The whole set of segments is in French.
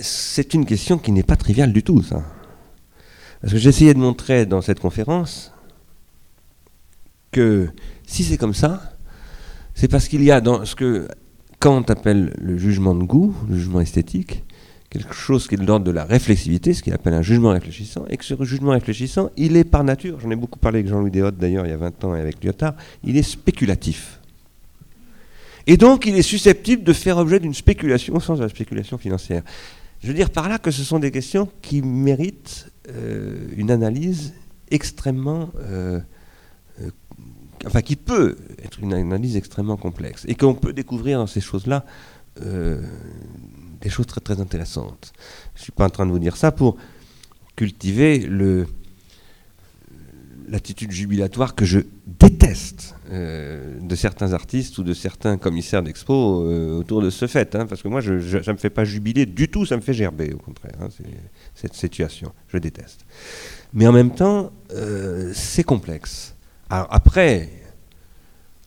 c'est une question qui n'est pas triviale du tout, ça. Parce que j'essayais de montrer dans cette conférence que si c'est comme ça, c'est parce qu'il y a dans ce que Kant appelle le jugement de goût, le jugement esthétique, quelque chose qui est de l'ordre de la réflexivité, ce qu'il appelle un jugement réfléchissant, et que ce jugement réfléchissant, il est par nature, j'en ai beaucoup parlé avec Jean-Louis Deshottes d'ailleurs il y a 20 ans et avec Lyotard, il est spéculatif. Et donc il est susceptible de faire objet d'une spéculation au sens de la spéculation financière. Je veux dire par là que ce sont des questions qui méritent euh, une analyse extrêmement... Euh, euh, enfin qui peut être une analyse extrêmement complexe, et qu'on peut découvrir dans ces choses-là des choses très très intéressantes. Je ne suis pas en train de vous dire ça pour cultiver le, l'attitude jubilatoire que je déteste euh, de certains artistes ou de certains commissaires d'expo euh, autour de ce fait. Hein, parce que moi, ça ne me fait pas jubiler du tout, ça me fait gerber, au contraire, hein, cette situation. Je déteste. Mais en même temps, euh, c'est complexe. Après,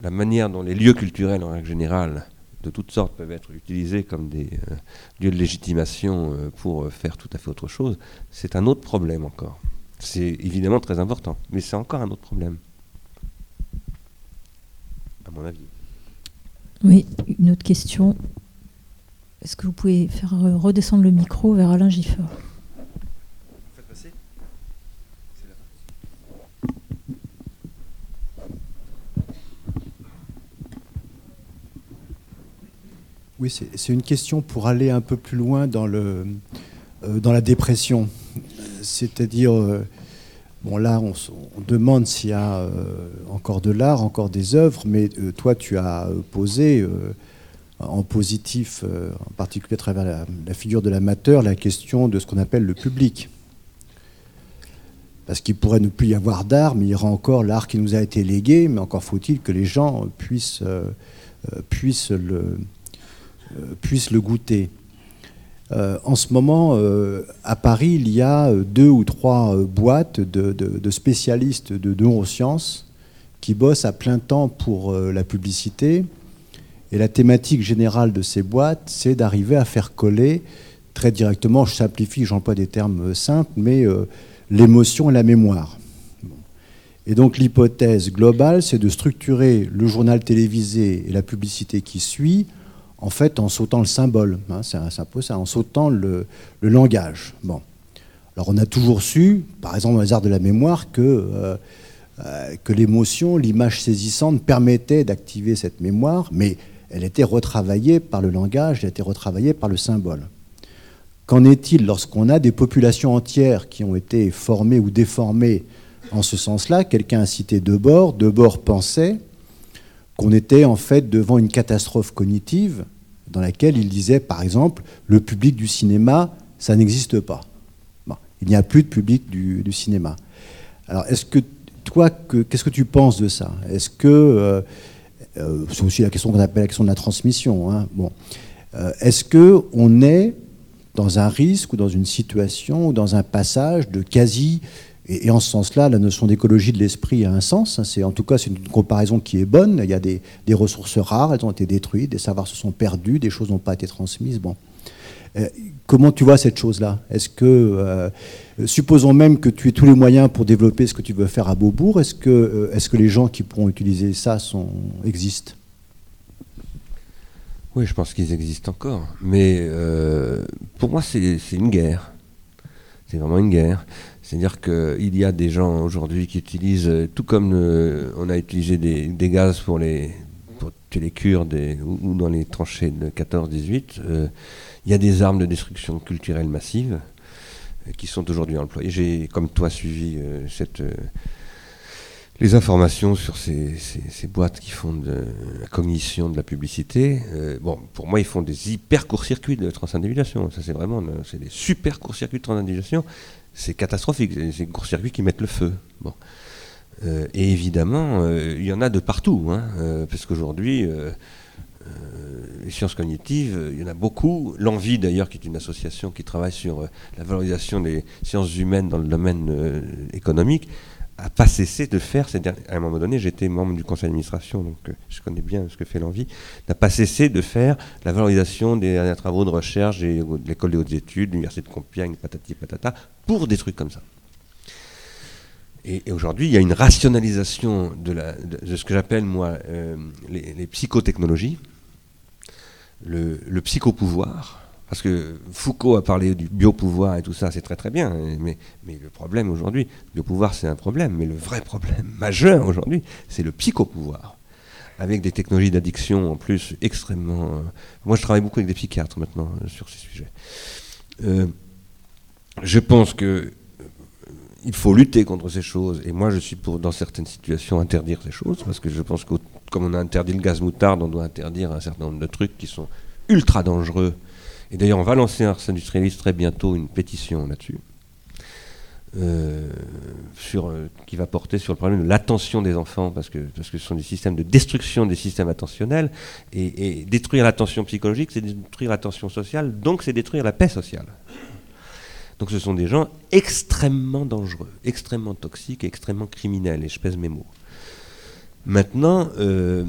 la manière dont les lieux culturels, en règle générale, de toutes sortes peuvent être utilisés comme des lieux de légitimation pour faire tout à fait autre chose, c'est un autre problème encore. C'est évidemment très important, mais c'est encore un autre problème, à mon avis. Oui, une autre question. Est-ce que vous pouvez faire redescendre le micro vers Alain Giffeur Oui, c'est une question pour aller un peu plus loin dans, le, euh, dans la dépression. C'est-à-dire, euh, bon là, on, demande s'il y a euh, encore de l'art, encore des œuvres, mais toi, tu as posé en positif, en particulier à travers la, figure de l'amateur, la question de ce qu'on appelle le public. Parce qu'il pourrait ne plus y avoir d'art, mais il y aura encore l'art qui nous a été légué, mais encore faut-il que les gens euh, puissent le goûter. Euh, en ce moment, euh, à Paris, il y a deux ou trois boîtes de, spécialistes de neurosciences qui bossent à plein temps pour la publicité. Et la thématique générale de ces boîtes, c'est d'arriver à faire coller très directement, je simplifie, j'emploie des termes simples, mais l'émotion et la mémoire. Et donc l'hypothèse globale, c'est de structurer le journal télévisé et la publicité qui suit en fait en sautant le symbole. Hein, c'est un, ça, en sautant le, langage. Bon. Alors on a toujours su, par exemple dans les arts de la mémoire, que, euh, euh, que l'émotion, l'image saisissante permettait d'activer cette mémoire, mais elle était retravaillée par le langage, elle était retravaillée par le symbole. Qu'en est-il lorsqu'on a des populations entières qui ont été formées ou déformées en ce sens-là? Quelqu'un a cité Debord. Debord pensait qu'on était en fait devant une catastrophe cognitive dans laquelle il disait, par exemple, le public du cinéma, ça n'existe pas. il n'y a plus de public du, cinéma. Alors, est-ce que toi, qu'est-ce que tu penses de ça? Est-ce que euh, euh, c'est aussi la question qu'on appelle la question de la transmission. Hein, euh, est-ce que on est dans un risque ou dans une situation ou dans un passage de quasi et, en ce sens-là, la notion d'écologie de l'esprit a un sens. Hein. C'est, en tout cas, c'est une comparaison qui est bonne. Il y a des, ressources rares, elles ont été détruites, des savoirs se sont perdus, des choses n'ont pas été transmises. Bon. Euh, comment tu vois cette chose-là? Est-ce que, euh, supposons même que tu aies tous les moyens pour développer ce que tu veux faire à Beaubourg, est-ce que, euh, est-ce que les gens qui pourront utiliser ça existent? Oui, je pense qu'ils existent encore. Mais pour moi, c'est une guerre. C'est vraiment une guerre. C'est-à-dire qu'il y a des gens aujourd'hui qui utilisent, euh, tout comme euh, on a utilisé des, gaz pour, les, tuer les Kurdes ou, dans les tranchées de 14-18, euh, il y a des armes de destruction culturelle massive qui sont aujourd'hui employées. J'ai, comme toi, suivi cette, les informations sur ces, boîtes qui font de la cognition de la publicité. bon, pour moi, ils font des hyper courts-circuits de transindividuation. Ça, c'est vraiment c'est des super courts-circuits de transindividuation c'est catastrophique. C'est des courts-circuits qui mettent le feu. Bon. Euh, et évidemment, euh, il y en a de partout, hein, euh, parce qu'aujourd'hui, les sciences cognitives, il y en a beaucoup. L'Envie, d'ailleurs, qui est une association qui travaille sur la valorisation des sciences humaines dans le domaine économique, a pas cessé de faire, à un moment donné, j'étais membre du conseil d'administration, donc euh, je connais bien ce que fait l'envie, n'a pas cessé de faire la valorisation des, travaux de recherche de l'école des hautes études, l'université de Compiègne, patati patata, pour des trucs comme ça. Et, aujourd'hui, il y a une rationalisation de, ce que j'appelle, moi, euh, les, psychotechnologies, le, le psychopouvoir, parce que Foucault a parlé du biopouvoir et tout ça, c'est très très bien. Mais, mais le problème aujourd'hui, le biopouvoir c'est un problème, mais le vrai problème majeur aujourd'hui, c'est le psychopouvoir. Avec des technologies d'addiction en plus extrêmement. Euh, moi je travaille beaucoup avec des psychiatres maintenant euh, sur ces sujets. Euh, je pense que il faut lutter contre ces choses. Et moi, je suis pour, dans certaines situations, interdire ces choses, parce que je pense que comme on a interdit le gaz moutarde, on doit interdire un certain nombre de trucs qui sont ultra dangereux et d'ailleurs, on va lancer un industrialiste très bientôt une pétition là-dessus, euh, euh, qui va porter sur le problème de l'attention des enfants, parce que, parce que ce sont des systèmes de destruction des systèmes attentionnels, et, détruire l'attention psychologique, c'est détruire l'attention sociale, donc c'est détruire la paix sociale. Donc ce sont des gens extrêmement dangereux, extrêmement toxiques, extrêmement criminels, et je pèse mes mots. Maintenant, euh,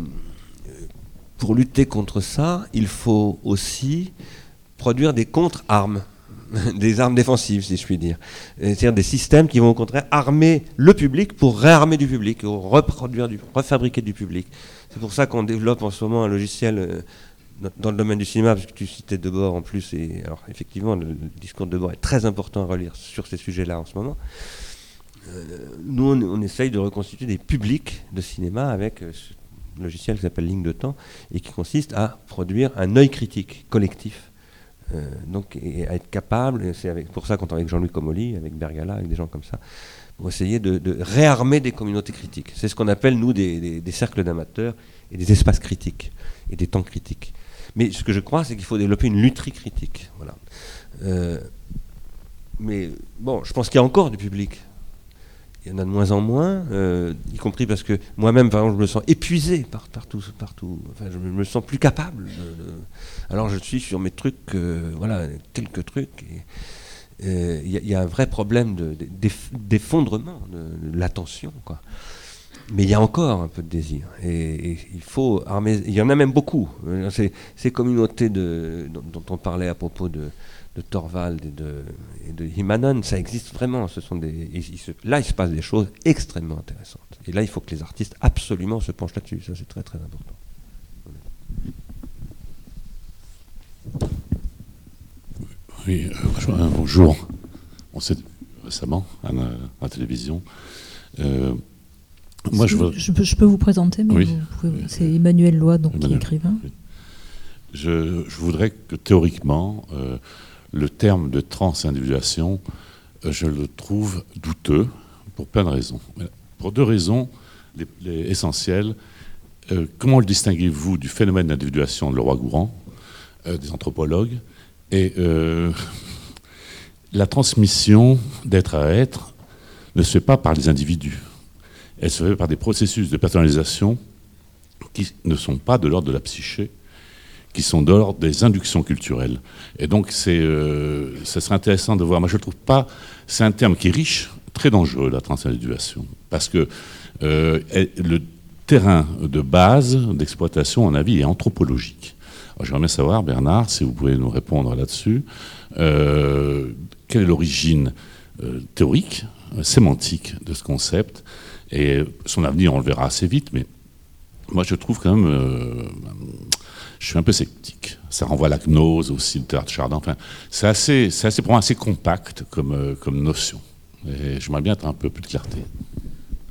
pour lutter contre ça, il faut aussi produire des contre-armes, des armes défensives, si je puis dire. C'est-à-dire des systèmes qui vont au contraire armer le public pour réarmer du public, reproduire du, refabriquer du public. C'est pour ça qu'on développe en ce moment un logiciel euh, dans le domaine du cinéma, parce que tu citais Debord en plus, et alors effectivement, le, discours de Debord est très important à relire sur ces sujets-là en ce moment. Euh, nous, on, essaye de reconstituer des publics de cinéma avec euh, ce logiciel qui s'appelle Ligne de temps et qui consiste à produire un œil critique collectif donc, et à être capable, c'est pour ça qu'on travaille avec Jean-Louis Comolli, avec Bergala, avec des gens comme ça, pour essayer de, réarmer des communautés critiques. C'est ce qu'on appelle, nous, des, cercles d'amateurs et des espaces critiques et des temps critiques. Mais ce que je crois, c'est qu'il faut développer une lutherie critique. Voilà. Euh, mais bon, je pense qu'il y a encore du public il y en a de moins en moins, euh, y compris parce que moi-même, par exemple, je me sens épuisé par, partout, partout. Enfin, je me sens plus capable. alors je suis sur mes trucs, euh, voilà, quelques trucs. Il euh, y, a un vrai problème d'effondrement de, l'attention, quoi. Mais il y a encore un peu de désir. Et, il faut armer. Il y en a même beaucoup. Ces, communautés de, dont on parlait à propos de, de Torvald et de, et de Himanon, ça existe vraiment. Ce sont des, là, il se passe des choses extrêmement intéressantes. Et là, il faut que les artistes absolument se penchent là-dessus. Ça, c'est très très important. Oui, euh, bonjour. On s'est récemment à la, télévision. Euh, moi, je, je, peux, vous présenter, mais c'est Emmanuel Lois, donc, qui est écrivain. Je, je, voudrais que théoriquement, euh, le terme de transindividuation, euh, je le trouve douteux pour plein de raisons. Pour deux raisons essentielles. Euh, comment le distinguez-vous du phénomène d'individuation de Leroy-Gourand, euh, des anthropologues Et la transmission d'être à être ne se fait pas par les individus. Elle se fait par des processus de personnalisation qui ne sont pas de l'ordre de la psyché, qui sont de l'ordre des inductions culturelles. Et donc, c'est, euh, ça serait intéressant de voir. Moi, je ne trouve pas. C'est un terme qui est riche, très dangereux, la transindividuation. Parce que euh, le terrain de base d'exploitation, en avis, est anthropologique. j'aimerais bien savoir, Bernard, si vous pouvez nous répondre là-dessus, euh, quelle est l'origine théorique, sémantique de ce concept? Et son avenir, on le verra assez vite, mais moi je trouve quand même je suis un peu sceptique. Ça renvoie à la gnose aussi, le théâtre Chardin. Enfin, c'est assez, c'est assez, pour moi assez compact comme, euh, comme notion. Et j'aimerais bien être un peu plus de clarté.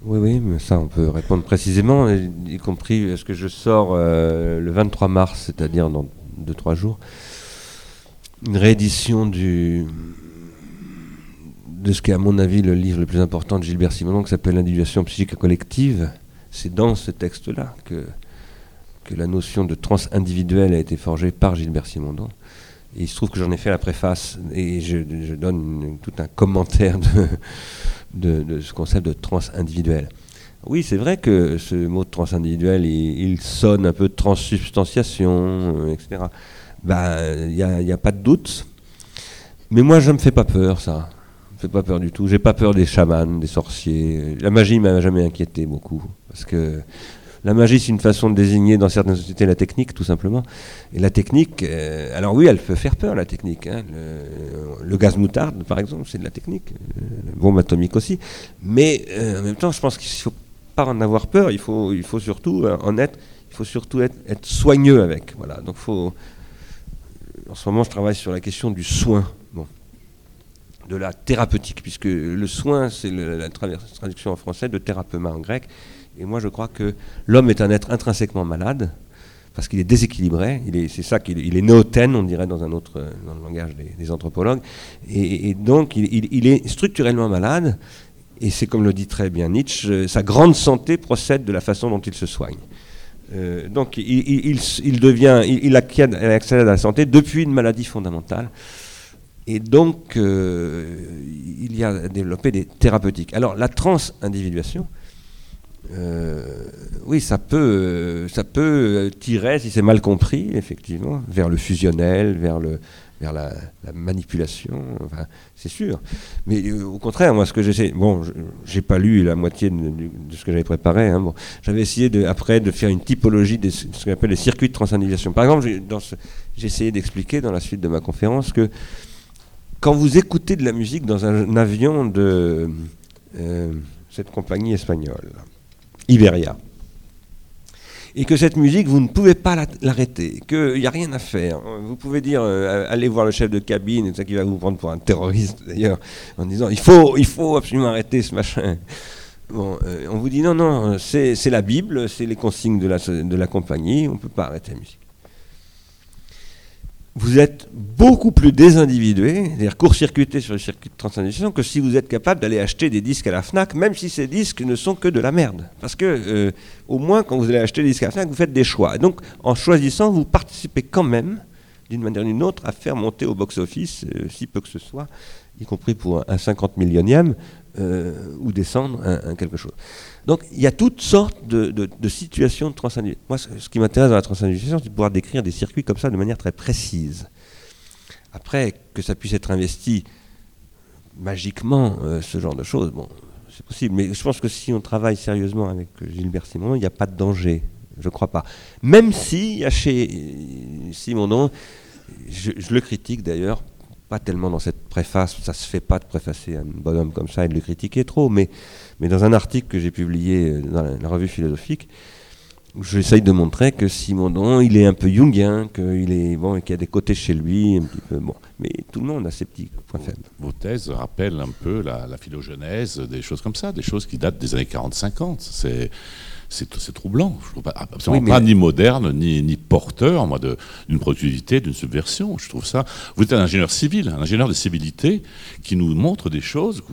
Oui, oui, mais ça, on peut répondre précisément, y compris ce que je sors euh, le 23 mars, c'est-à-dire dans 2-3 jours, une réédition du, de ce qui est, à mon avis, le livre le plus important de Gilbert Simonon, qui s'appelle L'individuation psychique collective. C'est dans ce texte-là que la notion de trans individuel a été forgée par Gilbert Simondon. Il se trouve que j'en ai fait la préface et je, donne tout un commentaire de, ce concept de trans individuel. Oui, c'est vrai que ce mot trans individuel, il, sonne un peu de transsubstantiation, euh, etc. Ben, il n'y a, pas de doute. Mais moi, je ne me fais pas peur, ça. Fait pas peur du tout. J'ai pas peur des chamans, des sorciers. La magie m'a jamais inquiété beaucoup. Parce que la magie, c'est une façon de désigner dans certaines sociétés la technique, tout simplement. Et la technique, euh, alors oui, elle peut faire peur, la technique. Hein. Le, gaz moutarde, par exemple, c'est de la technique. Euh, le bombe atomique aussi. Mais euh, en même temps, je pense qu'il ne faut pas en avoir peur. Il faut, surtout en être, il faut surtout être, être soigneux avec. Voilà. Donc, faut. En ce moment, je travaille sur la question du soin. De la thérapeutique, puisque le soin, c'est la traduction en français de thérapeuma en grec. Et moi, je crois que l'homme est un être intrinsèquement malade, parce qu'il est déséquilibré. Il est, c'est ça qu'il est néotène, on dirait dans un autre, dans le langage des, anthropologues. Et, donc, il, est structurellement malade. Et c'est comme le dit très bien Nietzsche, sa grande santé procède de la façon dont il se soigne. Euh, donc, il, devient, il, accède à la santé depuis une maladie fondamentale. Et donc, euh, il y a développé des thérapeutiques. Alors, la transindividuation, euh, oui, ça peut, ça peut tirer, si c'est mal compris, effectivement, vers le fusionnel, vers, le, vers la, manipulation, enfin, c'est sûr. Mais euh, au contraire, moi, ce que j'essaie, bon, j'ai pas lu la moitié de, ce que j'avais préparé. Hein, bon, j'avais essayé de, après de faire une typologie de ce qu'on appelle les circuits de transindividuation. Par exemple, j'ai essayé d'expliquer dans la suite de ma conférence que quand vous écoutez de la musique dans un, avion de euh, cette compagnie espagnole, Iberia. Et que cette musique, vous ne pouvez pas l'arrêter, qu'il n'y a rien à faire. Vous pouvez dire, euh, allez voir le chef de cabine, ça qui va vous prendre pour un terroriste d'ailleurs, en disant, il faut, il faut absolument arrêter ce machin. Bon, euh, on vous dit, non, non, c'est la Bible, c'est les consignes de la, de la compagnie, on ne peut pas arrêter la musique vous êtes beaucoup plus désindividué, c'est-à-dire court-circuité sur le circuit de transindividuation, que si vous êtes capable d'aller acheter des disques à la FNAC, même si ces disques ne sont que de la merde. Parce que, euh, au moins, quand vous allez acheter des disques à la FNAC, vous faites des choix. Donc, en choisissant, vous participez quand même, d'une manière ou d'une autre, à faire monter au box-office, euh, si peu que ce soit, y compris pour un, 50 millionième, euh, ou descendre un quelque chose. Donc il y a toutes sortes de, situations de transindividuation. Moi, ce, qui m'intéresse dans la transindividuation, c'est de pouvoir décrire des circuits comme ça de manière très précise. Après, que ça puisse être investi magiquement, euh, ce genre de choses, bon, c'est possible. Mais je pense que si on travaille sérieusement avec Gilbert Simondon, il n'y a pas de danger. Je ne crois pas. Même si, chez Simondon, je, je le critique d'ailleurs, pas tellement dans cette préface, ça se fait pas de préfacer un bonhomme comme ça et de le critiquer trop, mais mais dans un article que j'ai publié euh, dans la, revue philosophique, j'essaye de montrer que Simondon, il est un peu jungien, qu'il est bon, qu'il y a des côtés chez lui, un petit peu bon. Mais tout le monde a ses petits points faibles. Vos thèses rappellent un peu la, la philogenèse, des choses comme ça, des choses qui datent des années 40-50. C'est c'est troublant. Je trouve pas, absolument pas ni moderne, ni, ni porteur, moi, d'une productivité, d'une subversion. Je trouve ça. Vous êtes un ingénieur civil, un ingénieur de civilité qui nous montre des choses.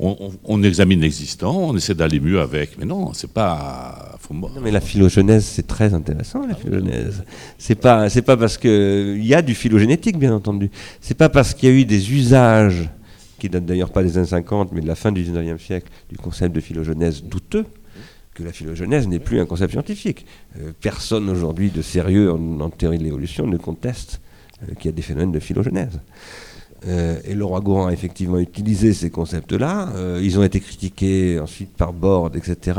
On, examine l'existant, on essaie d'aller mieux avec. Mais non, c'est pas. non, mais la philogenèse, c'est très intéressant, la philogenèse. C'est pas, c'est pas parce qu'il y a du phylogénétique, bien entendu. C'est pas parce qu'il y a eu des usages qui datent d'ailleurs pas des années 50, mais de la fin du 19e siècle, du concept de philogenèse douteux, que la philogenèse n'est plus un concept scientifique. Euh, personne aujourd'hui de sérieux en, théorie de l'évolution ne conteste euh, qu'il y a des phénomènes de philogenèse. Euh, et Laurent Gourand a effectivement utilisé ces concepts-là. ils ont été critiqués ensuite par Borde, etc.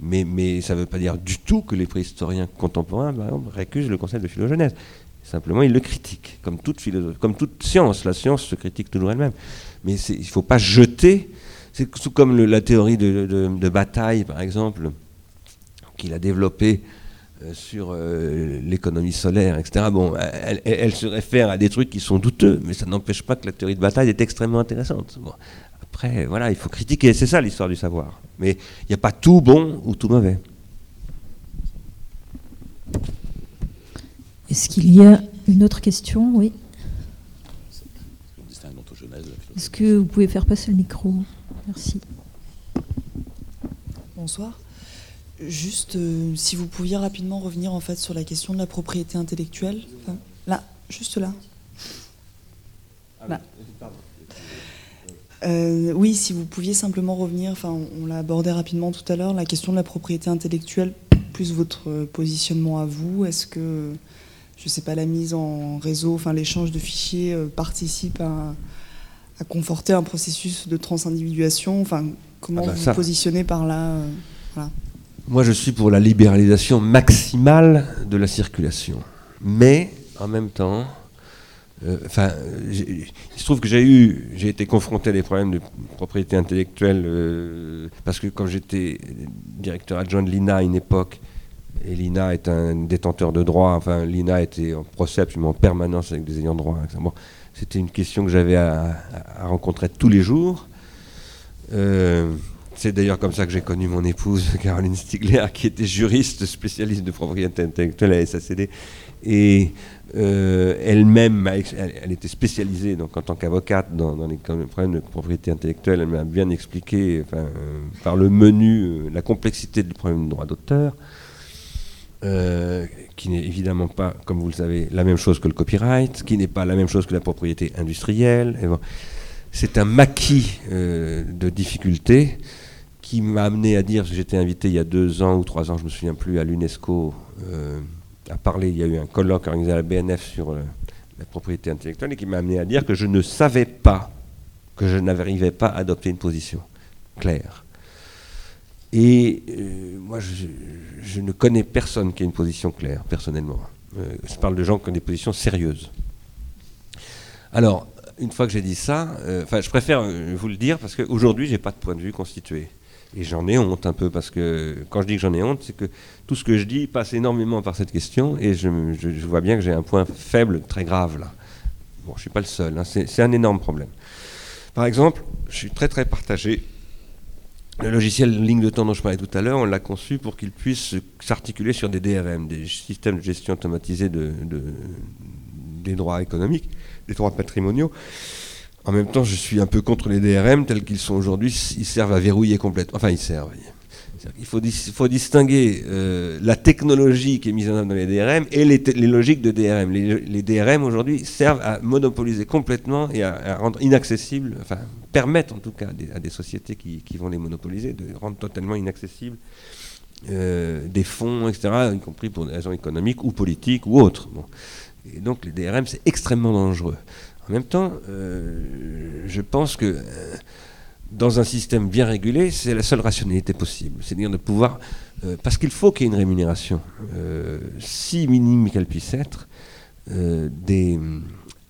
Mais, ça ne veut pas dire du tout que les préhistoriens contemporains, par exemple, récusent le concept de philogenèse. Simplement, ils le critiquent, comme toute, comme toute science. La science se critique toujours elle-même. Mais il ne faut pas jeter c'est comme la théorie de, bataille, par exemple, qu'il a développée euh, sur euh, l'économie solaire, etc. Bon, elle, se réfère à des trucs qui sont douteux, mais ça n'empêche pas que la théorie de bataille est extrêmement intéressante. après, voilà, il faut critiquer, c'est ça l'histoire du savoir. Mais il n'y a pas tout bon ou tout mauvais. Est-ce qu'il y a une autre question? Oui. Est-ce que vous pouvez faire passer le micro? Merci. Bonsoir. Juste, euh, si vous pouviez rapidement revenir en fait sur la question de la propriété intellectuelle. là, juste là. Euh, oui, si vous pouviez simplement revenir, enfin, on, l'a abordé rapidement tout à l'heure, la question de la propriété intellectuelle, plus votre positionnement à vous. Est-ce que, je ne sais pas, la mise en réseau, enfin, l'échange de fichiers euh, participe à, conforter un processus de transindividuation Enfin, comment Ah bah vous ça. vous positionnez par là euh, voilà. Moi, je suis pour la libéralisation maximale de la circulation. Mais, en même temps, euh, enfin, il se trouve que j'ai eu, j'ai été confronté à des problèmes de propriété intellectuelle euh, parce que quand j'étais directeur adjoint de l'INA à une époque, et l'INA est un détenteur de droits, enfin, l'INA était en procès absolument en permanence avec des ayants droit. etc. Bon, C'était une question que j'avais à, rencontrer tous les jours. Euh, c'est d'ailleurs comme ça que j'ai connu mon épouse, Caroline Stigler, qui était juriste spécialiste de propriété intellectuelle à SACD. Et euh, elle-même, elle, était spécialisée en tant qu'avocate dans, les problèmes de propriété intellectuelle. Elle m'a bien expliqué, euh, par le menu, la complexité du problème du droit d'auteur, euh, qui n'est évidemment pas, comme vous le savez, la même chose que le copyright, qui n'est pas la même chose que la propriété industrielle. C'est un maquis euh, de difficultés qui m'a amené à dire, j'étais invité il y a deux ans ou trois ans, je me souviens plus, à l'UNESCO euh, à parler, il y a eu un colloque organisé à la BNF sur la propriété intellectuelle et qui m'a amené à dire que je ne savais pas, que je n'arrivais pas à adopter une position claire. Et euh, moi, je, je ne connais personne qui ait une position claire, personnellement. Euh, je parle de gens qui ont des positions sérieuses. Alors, une fois que j'ai dit ça, euh, enfin, je préfère vous le dire parce qu'aujourd'hui, j'ai pas de point de vue constitué. Et j'en ai honte un peu parce que quand je dis que j'en ai honte, c'est que tout ce que je dis passe énormément par cette question et je, je- je vois bien que j'ai un point faible très grave là. Bon, je suis pas le seul, hein, c'est un énorme problème. Par exemple, je suis très très partagé. Le logiciel ligne de temps dont je parlais tout à l'heure, on l'a conçu pour qu'il puisse s'articuler sur des DRM, des systèmes de gestion de- des droits économiques, des droits patrimoniaux. En même temps, je suis un peu contre les DRM tels qu'ils sont aujourd'hui. Ils servent à verrouiller complètement. Enfin, ils servent. Il faut distinguer euh, la technologie qui est mise en œuvre dans les DRM et les, logiques de DRM. Les, DRM aujourd'hui servent à monopoliser complètement et à, rendre inaccessible, enfin permettent en tout cas à des, sociétés qui, vont les monopoliser de rendre totalement inaccessibles euh, des fonds, etc., y compris pour des raisons économiques ou politiques ou autres. Et donc les DRM, c'est extrêmement dangereux. En même temps, euh, je pense que dans un système bien régulé, c'est la seule rationalité possible. C'est-à-dire de pouvoir. euh, parce qu'il faut qu'il y ait une rémunération, euh, si minime qu'elle puisse être, euh, des,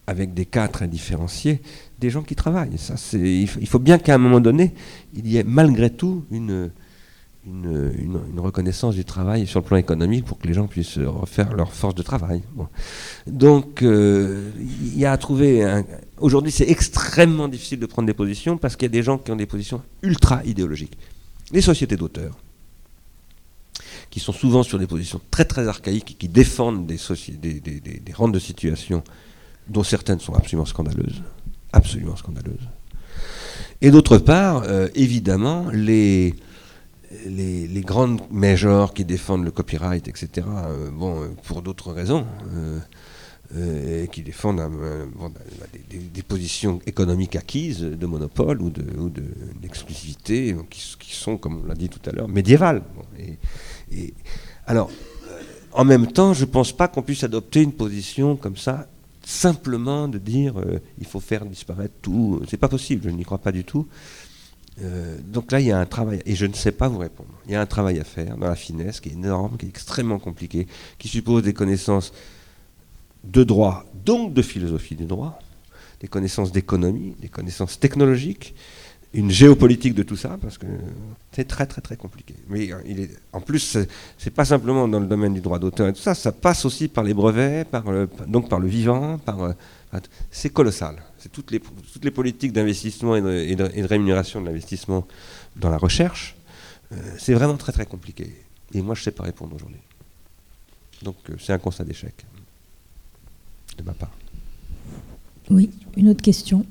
avec des cas très différenciés, des gens qui travaillent. Ça, il faut bien qu'à un moment donné, il y ait malgré tout une, une, reconnaissance du travail sur le plan économique pour que les gens puissent refaire leur force de travail. Donc, euh, il y a à trouver. Aujourd'hui, c'est extrêmement difficile de prendre des positions parce qu'il y a des gens qui ont des positions ultra idéologiques. Les sociétés d'auteurs, qui sont souvent sur des positions très très archaïques, qui défendent des, des- des- des rentes de situation dont certaines sont absolument scandaleuses, absolument scandaleuses. Et d'autre part, euh, évidemment, les, les, grandes majors qui défendent le copyright, etc., euh, bon, euh, pour d'autres raisons, euh, qui défendent euh, bon, des, positions économiques acquises de monopole ou de- ou de- d'exclusivité, donc qui, sont, comme on l'a dit tout à l'heure, médiévales. Et- alors, en même temps, je ne pense pas qu'on puisse adopter une position comme ça, simplement de dire euh, il faut faire disparaître tout. C'est pas possible, je n'y crois pas du tout. Euh, donc là, il y a un travail, et je ne sais pas vous répondre. Il y a un travail à faire dans la finesse qui est énorme, qui est extrêmement compliqué, qui suppose des connaissances de droit, donc de philosophie du droit, des connaissances d'économie, des connaissances technologiques, une géopolitique de tout ça, parce que c'est très très très compliqué. Mais euh, en plus, c'est- pas simplement dans le domaine du droit d'auteur et tout ça, ça passe aussi par les brevets, par le, donc par le vivant, par, euh, c'est colossal. C'est toutes les, politiques d'investissement et de, rémunération de l'investissement dans la recherche. euh, c'est vraiment très très compliqué. Et moi, je sais pas répondre aujourd'hui. Donc, euh, c'est un constat d'échec de ma part. Oui, une autre question.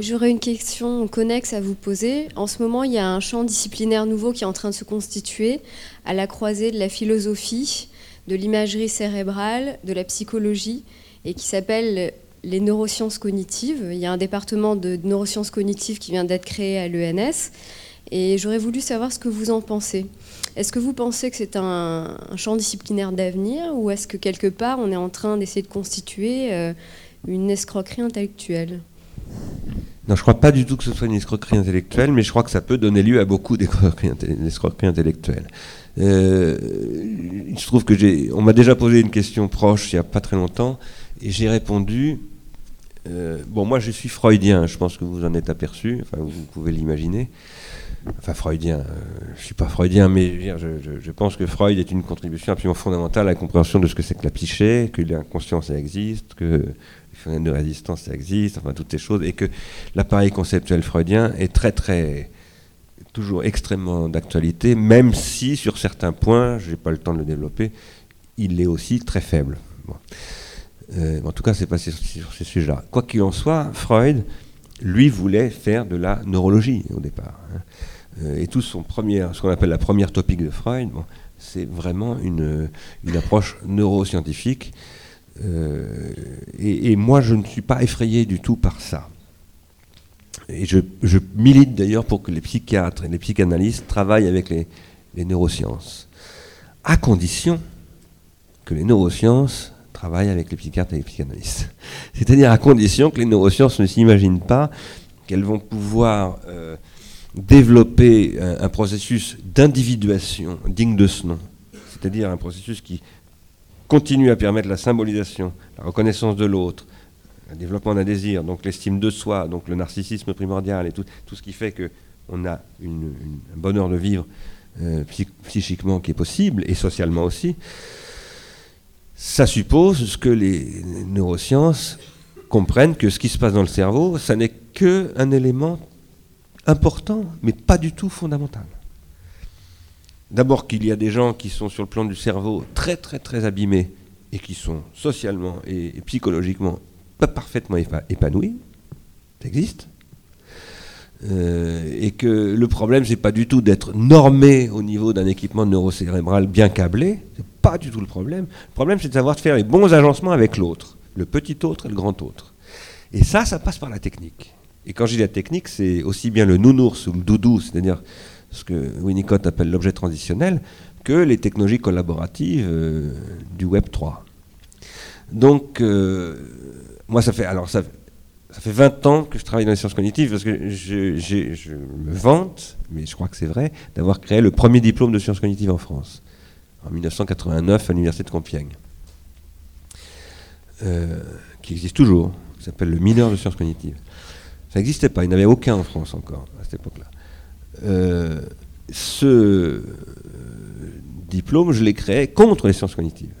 J'aurais une question connexe à vous poser. En ce moment, il y a un champ disciplinaire nouveau qui est en train de se constituer à la croisée de la philosophie, de l'imagerie cérébrale, de la psychologie, et qui s'appelle les neurosciences cognitives. Il y a un département de neurosciences cognitives qui vient d'être créé à l'ENS. Et j'aurais voulu savoir ce que vous en pensez. Est-ce que vous pensez que c'est un, champ disciplinaire d'avenir ou est-ce que quelque part on est en train d'essayer de constituer euh, une escroquerie intellectuelle? Non, je ne crois pas du tout que ce soit une escroquerie intellectuelle, mais je crois que ça peut donner lieu à beaucoup d'escroqueries intellectuelles. Euh, il se trouve que j'ai, on m'a déjà posé une question proche il n'y a pas très longtemps, et j'ai répondu. Euh, bon, moi je suis freudien, je pense que vous en êtes aperçu, enfin vous pouvez l'imaginer enfin freudien, euh, je ne suis pas freudien, mais je, pense que Freud est une contribution absolument fondamentale à la compréhension de ce que c'est que la psyché, que l'inconscient ça existe, que les phénomènes de résistance ça existe, enfin toutes ces choses, et que l'appareil conceptuel freudien est très très toujours extrêmement d'actualité, même si sur certains points, je n'ai pas le temps de le développer, il est aussi très faible. Euh, en tout cas, c'est pas sur, ces sujets-là. Quoi qu'il en soit, Freud, lui, voulait faire de la neurologie au départ. Hein. Euh, et tout son premier, ce qu'on appelle la première topique de Freud, c'est vraiment une, approche neuroscientifique. Euh, et, moi, je ne suis pas effrayé du tout par ça. Et je, milite d'ailleurs pour que les psychiatres et les psychanalystes travaillent avec les, neurosciences, à condition que les neurosciences travaillent avec les psychiatres et les psychanalystes. C'est-à-dire à condition que les neurosciences ne s'imaginent pas qu'elles vont pouvoir euh, développer un, processus d'individuation digne de ce nom, c'est-à-dire un processus qui continue à permettre la symbolisation, la reconnaissance de l'autre, le développement d'un désir, donc l'estime de soi, donc le narcissisme primordial et tout, ce qui fait qu'on a une, un bonheur de vivre euh, psychiquement qui est possible et socialement aussi, ça suppose que les neurosciences comprennent que ce qui se passe dans le cerveau, ça n'est qu'un élément important, mais pas du tout fondamental. D'abord qu'il y a des gens qui sont sur le plan du cerveau très très très abîmés et qui sont socialement et, psychologiquement pas parfaitement épanouis, ça existe. Euh, et que le problème, c'est pas du tout d'être normé au niveau d'un équipement neurocérébral bien câblé, c'est pas du tout le problème. Le problème, c'est de savoir faire les bons agencements avec l'autre, le petit autre et le grand autre. Et ça, ça passe par la technique. Et quand je dis la technique, c'est aussi bien le nounours ou le doudou, c'est-à-dire ce que Winnicott appelle l'objet transitionnel, que les technologies collaboratives euh, du Web 3. Donc, euh, moi, ça fait, alors ça, ça, fait 20 ans que je travaille dans les sciences cognitives parce que je, me vante, mais je crois que c'est vrai, d'avoir créé le premier diplôme de sciences cognitives en France, en 1989 à l'Université de Compiègne, euh, qui existe toujours, qui s'appelle le mineur de sciences cognitives. Ça n'existait pas, il n'y en avait aucun en France encore à cette époque-là. Euh, ce euh, diplôme, je l'ai créé contre les sciences cognitives.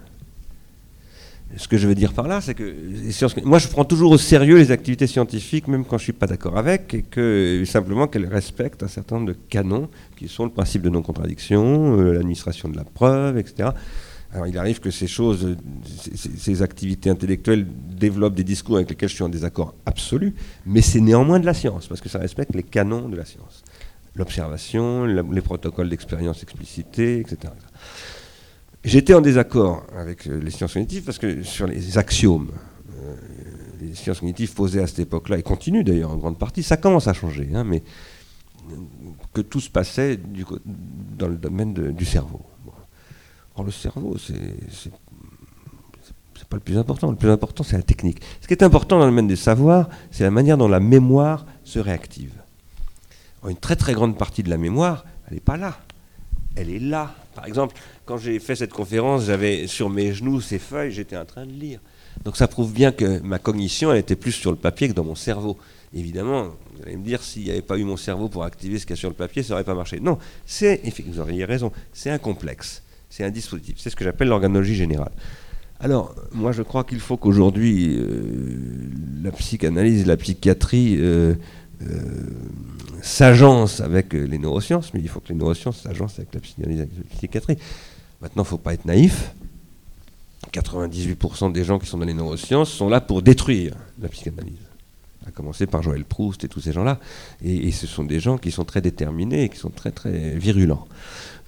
Ce que je veux dire par là, c'est que moi, je prends toujours au sérieux les activités scientifiques, même quand je ne suis pas d'accord avec, et que simplement qu'elles respectent un certain nombre de canons qui sont le principe de non-contradiction, euh, l'administration de la preuve, etc. Alors il arrive que ces choses, ces, activités intellectuelles développent des discours avec lesquels je suis en désaccord absolu, mais c'est néanmoins de la science, parce que ça respecte les canons de la science. L'observation, les protocoles d'expérience explicités, etc. J'étais en désaccord avec euh, les sciences cognitives parce que sur les axiomes, euh, les sciences cognitives posées à cette époque-là, et continuent d'ailleurs en grande partie, ça commence à changer, hein, mais que tout se passait dans le domaine du cerveau le cerveau, c'est pas le plus important. Le plus important, c'est la technique. Ce qui est important dans le domaine des savoirs, c'est la manière dont la mémoire se réactive. Une très très grande partie de la mémoire, elle n'est pas là. Elle est là. Par exemple, quand j'ai fait cette conférence, j'avais sur mes genoux ces feuilles, j'étais en train de lire. Donc ça prouve bien que ma cognition, elle était plus sur le papier que dans mon cerveau. Évidemment, vous allez me dire, s'il n'y avait pas eu mon cerveau pour activer ce qu'il y a sur le papier, ça n'aurait pas marché. Non, c'est, vous auriez raison, c'est un complexe. C'est un dispositif. C'est ce que j'appelle l'organologie générale. Alors, moi, je crois qu'il faut qu'aujourd'hui, euh, la psychanalyse, la psychiatrie euh, euh, s'agencent avec les neurosciences, mais il faut que les neurosciences s'agencent avec la psychanalyse et la psychiatrie. Maintenant, il ne faut pas être naïf. 98% des gens qui sont dans les neurosciences sont là pour détruire la psychanalyse. À commencer par Joël Proust et tous ces gens-là. Et, ce sont des gens qui sont très déterminés et qui sont très très virulents.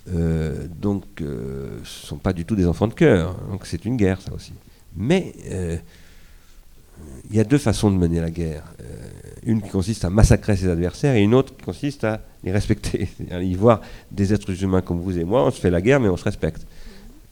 donc, ce ne sont pas du tout des enfants de cœur. Donc, c'est une guerre, ça aussi. Mais il y a deux façons de mener la guerre. une qui consiste à massacrer ses adversaires et une autre qui consiste à les respecter. Y voir des êtres humains comme vous et moi, on se fait la guerre, mais on se respecte.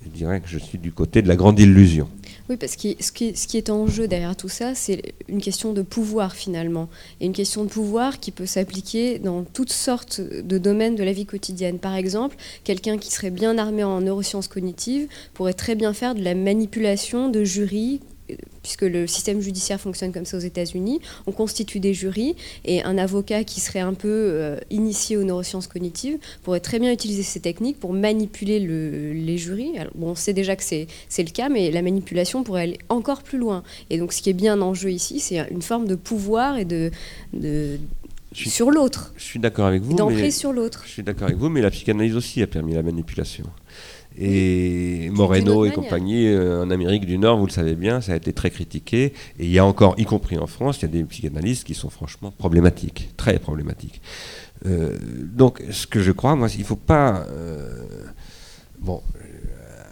Je dirais que je suis du côté de la grande illusion. Oui, parce que ce qui, ce qui est en jeu derrière tout ça, c'est une question de pouvoir finalement. Et une question de pouvoir qui peut s'appliquer dans toutes sortes de domaines de la vie quotidienne. Par exemple, quelqu'un qui serait bien armé en neurosciences cognitives pourrait très bien faire de la manipulation de jurys puisque le système judiciaire fonctionne comme ça aux États-Unis, on constitue des jurys et un avocat qui serait un peu euh, initié aux neurosciences cognitives pourrait très bien utiliser ces techniques pour manipuler les jurys. bon, on sait déjà que c'est le cas, mais la manipulation pourrait aller encore plus loin. Et donc, ce qui est bien en jeu ici, c'est une forme de pouvoir et de, sur l'autre. Je suis d'accord avec vous. D'emprise sur l'autre. Je suis d'accord avec vous, mais la psychanalyse aussi a permis la manipulation. Et Moreno et compagnie euh, en Amérique du Nord, vous le savez bien, ça a été très critiqué. Et il y a encore, y compris en France, il y a des psychanalystes qui sont franchement problématiques, très problématiques. Euh, donc, ce que je crois, moi, il ne faut pas. Euh, bon,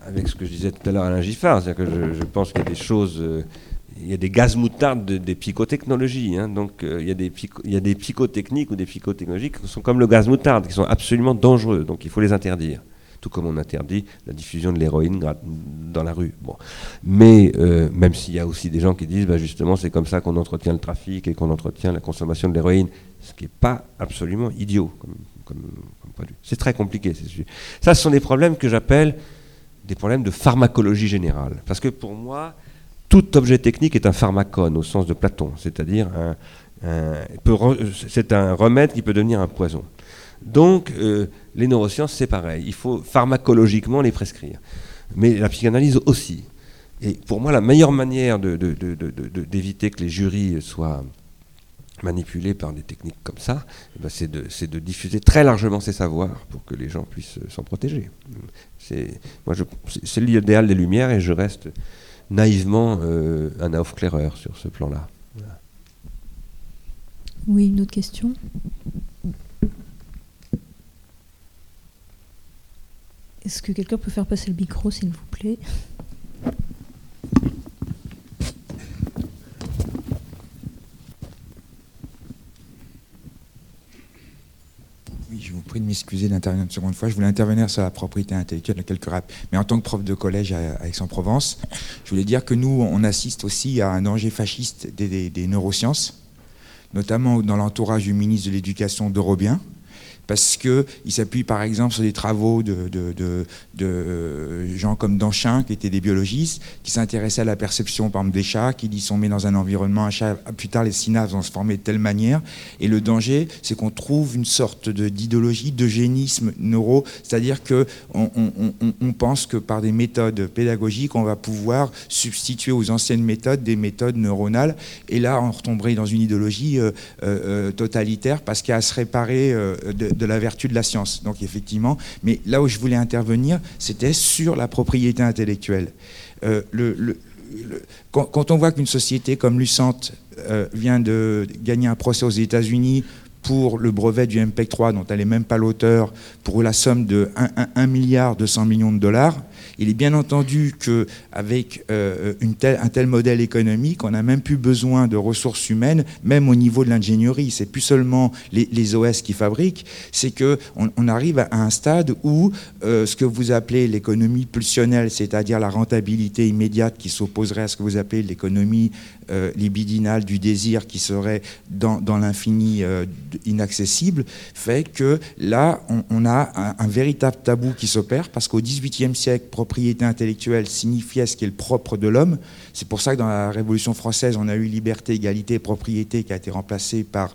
avec ce que je disais tout à l'heure à Alain Giffard, c'est-à-dire que je, pense qu'il y a des choses. il y a des gaz moutardes des psychotechnologies. Hein. donc, il, y a des il y a des psychotechniques ou des psychotechnologies qui sont comme le gaz moutarde, qui sont absolument dangereux. Donc, il faut les interdire comme on interdit la diffusion de l'héroïne dans la rue. Bon. Mais euh, même s'il y a aussi des gens qui disent, bah, justement, c'est comme ça qu'on entretient le trafic et qu'on entretient la consommation de l'héroïne, ce qui n'est pas absolument idiot comme. C'est très compliqué. Ça, ce sont des problèmes que j'appelle des problèmes de pharmacologie générale. Parce que pour moi, tout objet technique est un pharmacone au sens de Platon, c'est-à-dire c'est un remède qui peut devenir un poison. Donc, euh, les neurosciences, c'est pareil. Il faut pharmacologiquement les prescrire. Mais la psychanalyse aussi. Et pour moi, la meilleure manière d'éviter que les jurys soient manipulés par des techniques comme ça, eh ben, c'est de, diffuser très largement ces savoirs pour que les gens puissent s'en protéger. C'est l'idéal des Lumières et je reste naïvement euh, un aufkläreur sur ce plan-là. Oui, une autre question? Est-ce que quelqu'un peut faire passer le micro, s'il vous plaît Oui, je vous prie de m'excuser d'intervenir une seconde fois. Je voulais intervenir sur la propriété intellectuelle, quelques rap. Mais en tant que prof de collège à Aix-en-Provence, je voulais dire que nous, on assiste aussi à un danger fasciste des, neurosciences, notamment dans l'entourage du ministre de l'Éducation d'Eurobien, parce qu'il s'appuie par exemple sur des travaux de, de, gens comme Danchin, qui étaient des biologistes, qui s'intéressaient à la perception des chats, qui dit sont met dans un environnement, un chat, plus tard les synapses vont se former de telle manière. Et le danger, c'est qu'on trouve une sorte d'idéologie, d'eugénisme neuro, c'est-à-dire qu'on on, pense que par des méthodes pédagogiques, on va pouvoir substituer aux anciennes méthodes des méthodes neuronales. Et là, on retomberait dans une idéologie euh, euh, euh, totalitaire parce qu'il y a à se réparer de, de la vertu de la science. Donc effectivement, mais là où je voulais intervenir, c'était sur la propriété intellectuelle. Euh, quand, on voit qu'une société comme Lucent euh, vient de gagner un procès aux États-Unis pour le brevet du MPEG 3, dont elle n'est même pas l'auteur, pour la somme de 1, milliard 200 millions de dollars, il est bien entendu qu'avec euh, un tel modèle économique, on n'a même plus besoin de ressources humaines, même au niveau de l'ingénierie. C'est plus seulement les, OS qui fabriquent, c'est qu'on on arrive à un stade où euh, ce que vous appelez l'économie pulsionnelle, c'est-à-dire la rentabilité immédiate qui s'opposerait à ce que vous appelez l'économie euh, libidinale du désir qui serait dans, l'infini inaccessible, fait que là, on, a un, un, véritable tabou qui s'opère parce qu'au XVIIIe siècle, propriété intellectuelle signifiait ce qui est le propre de l'homme. C'est pour ça que dans la Révolution française, on a eu liberté, égalité, propriété qui a été remplacée par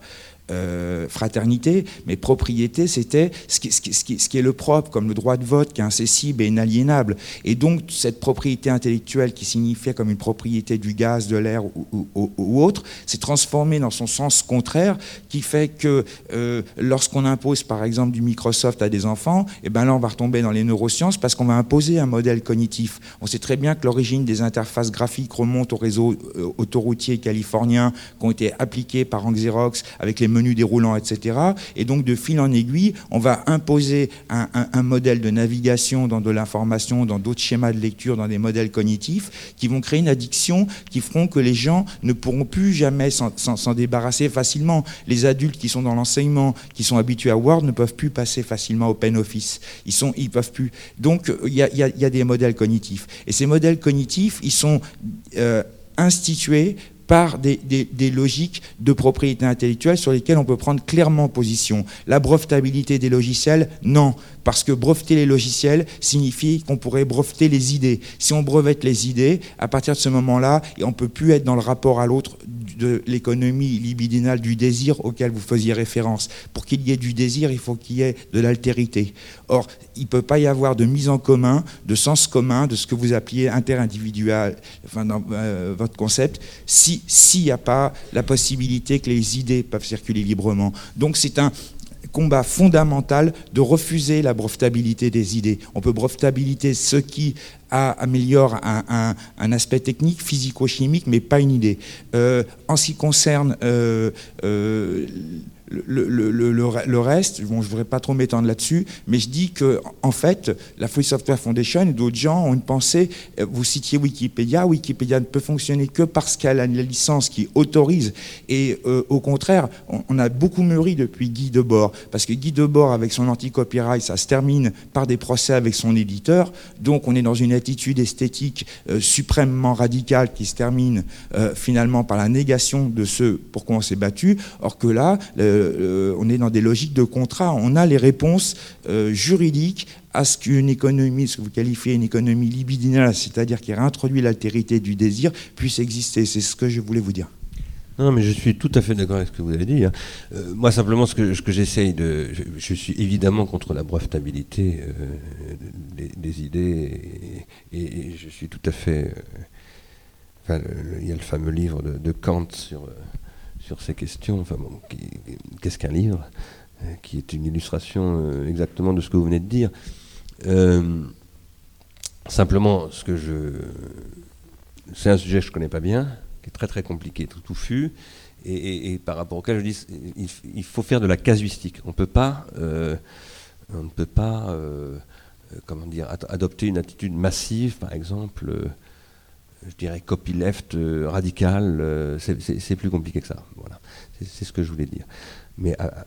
euh, fraternité, mais propriété, c'était ce qui, est le propre, comme le droit de vote, qui est incessible et inaliénable. Et donc, cette propriété intellectuelle qui signifiait comme une propriété du gaz, de l'air ou, autre, s'est transformée dans son sens contraire, qui fait que euh, lorsqu'on impose, par exemple, du Microsoft à des enfants, et eh ben là, on va retomber dans les neurosciences parce qu'on va imposer un modèle cognitif. On sait très bien que l'origine des interfaces graphiques remonte au réseau euh, autoroutier californien qui ont été appliqués par Xerox avec les menus déroulants, etc. Et donc, de fil en aiguille, on va imposer un, modèle de navigation dans de l'information, dans d'autres schémas de lecture, dans des modèles cognitifs, qui vont créer une addiction, qui feront que les gens ne pourront plus jamais s'en débarrasser facilement. Les adultes qui sont dans l'enseignement, qui sont habitués à Word, ne peuvent plus passer facilement au Office. Ils sont, peuvent plus. Donc, il y a, y a, des modèles cognitifs. Et ces modèles cognitifs, ils sont euh, institués par des, des, logiques de propriété intellectuelle sur lesquelles on peut prendre clairement position. La brevetabilité des logiciels, non. Parce que breveter les logiciels signifie qu'on pourrait breveter les idées. Si on brevette les idées, à partir de ce moment-là, on ne peut plus être dans le rapport à l'autre de l'économie libidinale du désir auquel vous faisiez référence. Pour qu'il y ait du désir, il faut qu'il y ait de l'altérité. Or, il ne peut pas y avoir de mise en commun, de sens commun, de ce que vous appeliez interindividuel, enfin, dans euh, votre concept, s'il n'y a pas la possibilité que les idées peuvent circuler librement. Donc c'est un, combat fondamental de refuser la brevetabilité des idées. On peut brevetabilité ce qui améliore un, aspect technique, physico-chimique, mais pas une idée. Euh, en ce qui concerne euh, euh, le, reste, bon, je ne voudrais pas trop m'étendre là-dessus, mais je dis que en fait, la Free Software Foundation et d'autres gens ont une pensée. Euh, vous citiez Wikipédia. Wikipédia ne peut fonctionner que parce qu'elle a la licence qui autorise. Et euh, au contraire, on, a beaucoup mûri depuis Guy Debord, parce que Guy Debord, avec son anti-copyright, ça se termine par des procès avec son éditeur. Donc, on est dans une attitude esthétique euh, suprêmement radicale qui se termine finalement par la négation de ce pourquoi on s'est battu. Or que là, euh, on est dans des logiques de contrat. On a les réponses euh, juridiques à ce qu'une économie, ce que vous qualifiez une économie libidinale, c'est-à-dire qui réintroduit l'altérité du désir, puisse exister. C'est ce que je voulais vous dire. Non, mais je suis tout à fait d'accord avec ce que vous avez dit. Hein. Euh, moi, simplement, ce que, j'essaye de. Je, suis évidemment contre la brevetabilité des, idées et, je suis tout à fait. enfin, il y a le fameux livre de, de Kant sur sur ces questions. Enfin bon, qu'est-ce qu'un livre euh, Qui est une illustration euh, exactement de ce que vous venez de dire. Euh, simplement, ce que je. C'est un sujet que je ne connais pas bien, qui est très très compliqué, tout touffu, et, et, par rapport auquel je dis il, faut faire de la casuistique. On peut pas, on ne peut pas, comment dire, adopter une attitude massive, par exemple je dirais, copyleft euh, radical, euh, c'est plus compliqué que ça. Voilà. C'est ce que je voulais dire. Mais à,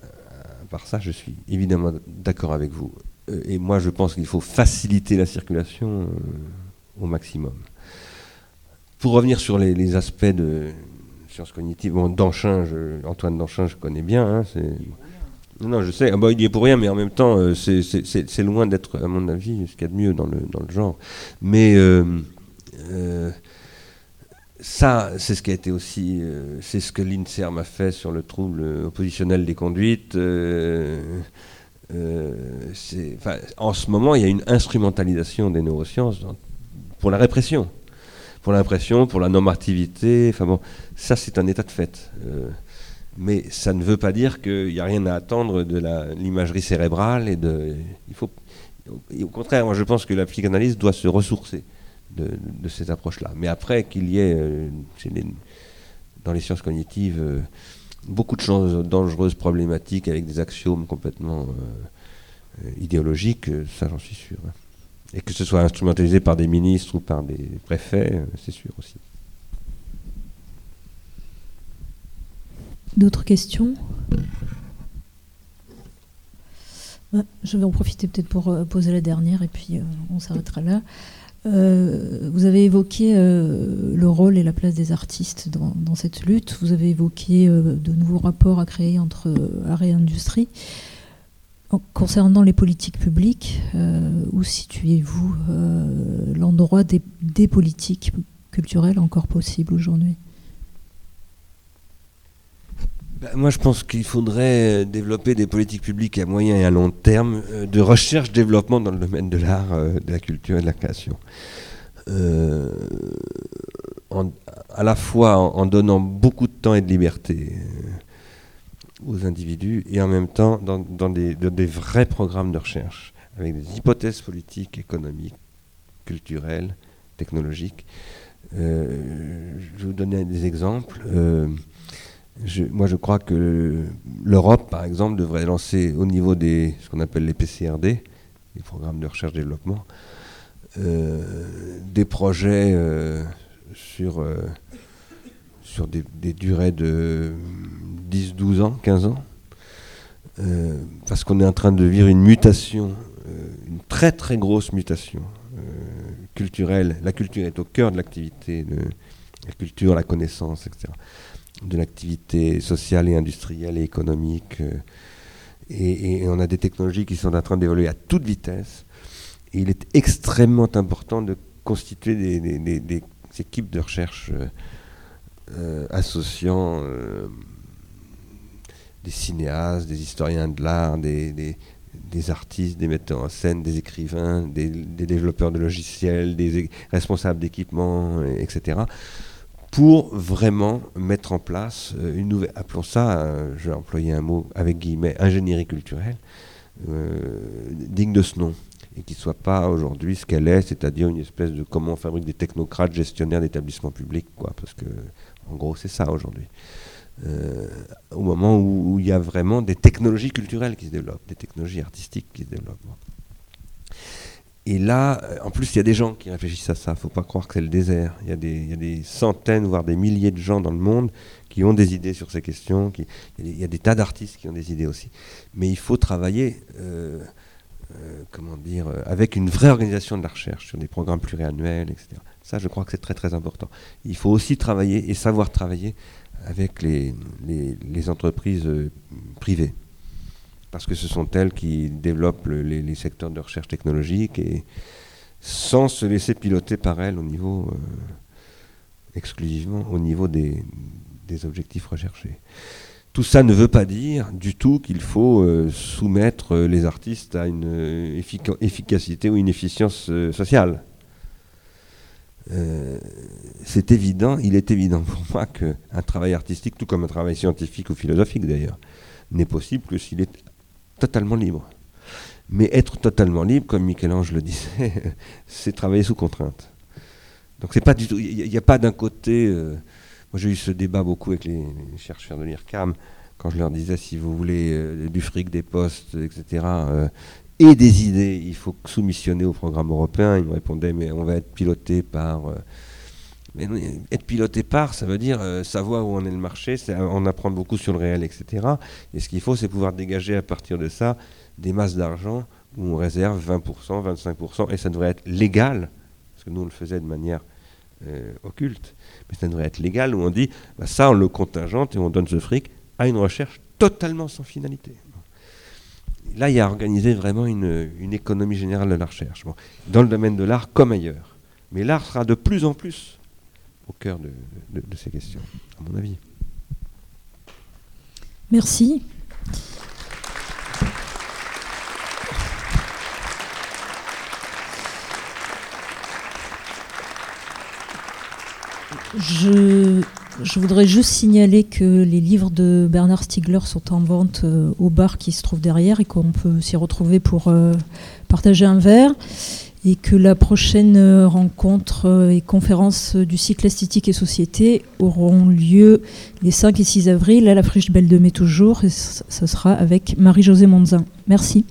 part ça, je suis évidemment d'accord avec vous. Euh, et moi, je pense qu'il faut faciliter la circulation au maximum. Pour revenir sur les, aspects de sciences cognitives, bon, Danchin, Antoine Danchin, je connais bien. Hein, non, je sais, ah bah, il y est pour rien, mais en même temps, c'est loin d'être, à mon avis, ce qu'il y a de mieux dans le, dans le genre. Mais euh, ça, c'est ce qui a été aussi, euh, c'est ce que l'INSERM a fait sur le trouble oppositionnel des conduites. Euh, en ce moment, il y a une instrumentalisation des neurosciences pour la répression, pour la répression, pour la normativité. Enfin bon, ça c'est un état de fait. mais ça ne veut pas dire qu'il n'y a rien à attendre de l'imagerie cérébrale et de. Il faut. Au contraire, moi je pense que la psychanalyse doit se ressourcer de, cette approche-là. Mais après qu'il y ait, euh, dans les sciences cognitives, euh, beaucoup de choses dangereuses, problématiques, avec des axiomes complètement euh, idéologiques, ça j'en suis sûr. Hein. Et que ce soit instrumentalisé par des ministres ou par des préfets, c'est sûr aussi. D'autres questions? Je vais en profiter peut-être pour poser la dernière et puis on s'arrêtera là. Euh, vous avez évoqué euh, le rôle et la place des artistes dans, cette lutte. Vous avez évoqué euh, de nouveaux rapports à créer entre art et industrie. concernant les politiques publiques, où situez-vous l'endroit des, des, politiques culturelles encore possibles aujourd'hui? Bah, moi, je pense qu'il faudrait euh, développer des politiques publiques à moyen et à long terme euh, de recherche-développement dans le domaine de l'art, euh, de la culture et de la création. à la fois en, donnant beaucoup de temps et de liberté aux individus et en même temps dans, des, des, vrais programmes de recherche avec des hypothèses politiques, économiques, culturelles, technologiques. je vais vous donner des exemples. Moi, je crois que l'Europe, par exemple, devrait lancer au niveau des ce qu'on appelle les PCRD, les programmes de recherche-développement, des projets sur, sur des, des, durées de 10, 12 ans, 15 ans, parce qu'on est en train de vivre une mutation, une très très grosse mutation culturelle. La culture est au cœur de l'activité, de la culture, la connaissance, etc. De l'activité sociale et industrielle et économique. Euh, et, on a des technologies qui sont en train d'évoluer à toute vitesse. Et il est extrêmement important de constituer des, équipes de recherche euh, euh, associant des cinéastes, des historiens de l'art, des, des artistes, des metteurs en scène, des écrivains, des, développeurs de logiciels, des responsables d'équipement, etc. Pour vraiment mettre en place euh, une nouvelle, appelons ça, je vais employer un mot avec guillemets, ingénierie culturelle, euh, digne de ce nom, et qui ne soit pas aujourd'hui ce qu'elle est, c'est-à-dire une espèce de comment on fabrique des technocrates gestionnaires d'établissements publics, quoi, parce que en gros c'est ça aujourd'hui. Euh, au moment où, il y a vraiment des technologies culturelles qui se développent, des technologies artistiques qui se développent. Et là, euh, en plus, il y a des gens qui réfléchissent à ça. Il ne faut pas croire que c'est le désert. Il y, a des, centaines, voire des milliers de gens dans le monde qui ont des idées sur ces questions. il, y a des, tas d'artistes qui ont des idées aussi. Mais il faut travailler, euh, comment dire, avec une vraie organisation de la recherche, sur des programmes pluriannuels, etc. Ça, je crois que c'est très très important. Il faut aussi travailler et savoir travailler avec les, entreprises euh, privées. Parce que ce sont elles qui développent les, secteurs de recherche technologique et sans se laisser piloter par elles au niveau, euh, exclusivement au niveau des, objectifs recherchés. Tout ça ne veut pas dire du tout qu'il faut euh, soumettre les artistes à une efficacité ou une efficience sociale. Euh, c'est évident, il est évident pour moi qu'un travail artistique, tout comme un travail scientifique ou philosophique d'ailleurs, n'est possible que s'il est totalement libre. Mais être totalement libre, comme Michel-Ange le disait, c'est travailler sous contrainte. Donc c'est pas du tout. Il n'y a, pas d'un côté. Euh, moi j'ai eu ce débat beaucoup avec les, chercheurs de l'IRCAM quand je leur disais si vous voulez euh, du fric, des postes, etc et des idées, il faut soumissionner au programme européen. Il me répondait, mais on va être piloté par... Mais être piloté par, ça veut dire euh, savoir où en est le marché, en apprendre beaucoup sur le réel, etc. Et ce qu'il faut, c'est pouvoir dégager à partir de ça des masses d'argent où on réserve 20%, 25%, et ça devrait être légal, parce que nous on le faisait de manière euh, occulte, mais ça devrait être légal où on dit, bah, ça on le contingente et on donne ce fric à une recherche totalement sans finalité là, il y a organisé vraiment une, économie générale de la recherche, dans le domaine de l'art comme ailleurs. Mais l'art sera de plus en plus au cœur de, ces questions, à mon avis. Merci. Je voudrais juste signaler que les livres de Bernard Stiegler sont en vente euh, au bar qui se trouve derrière et qu'on peut s'y retrouver pour euh, partager un verre. Et que la prochaine euh, rencontre et conférence du cycle Esthétique et Société auront lieu les 5 et 6 avril à la Friche Belle de Mai toujours. Et ce sera avec Marie-Josée Monzin. Merci.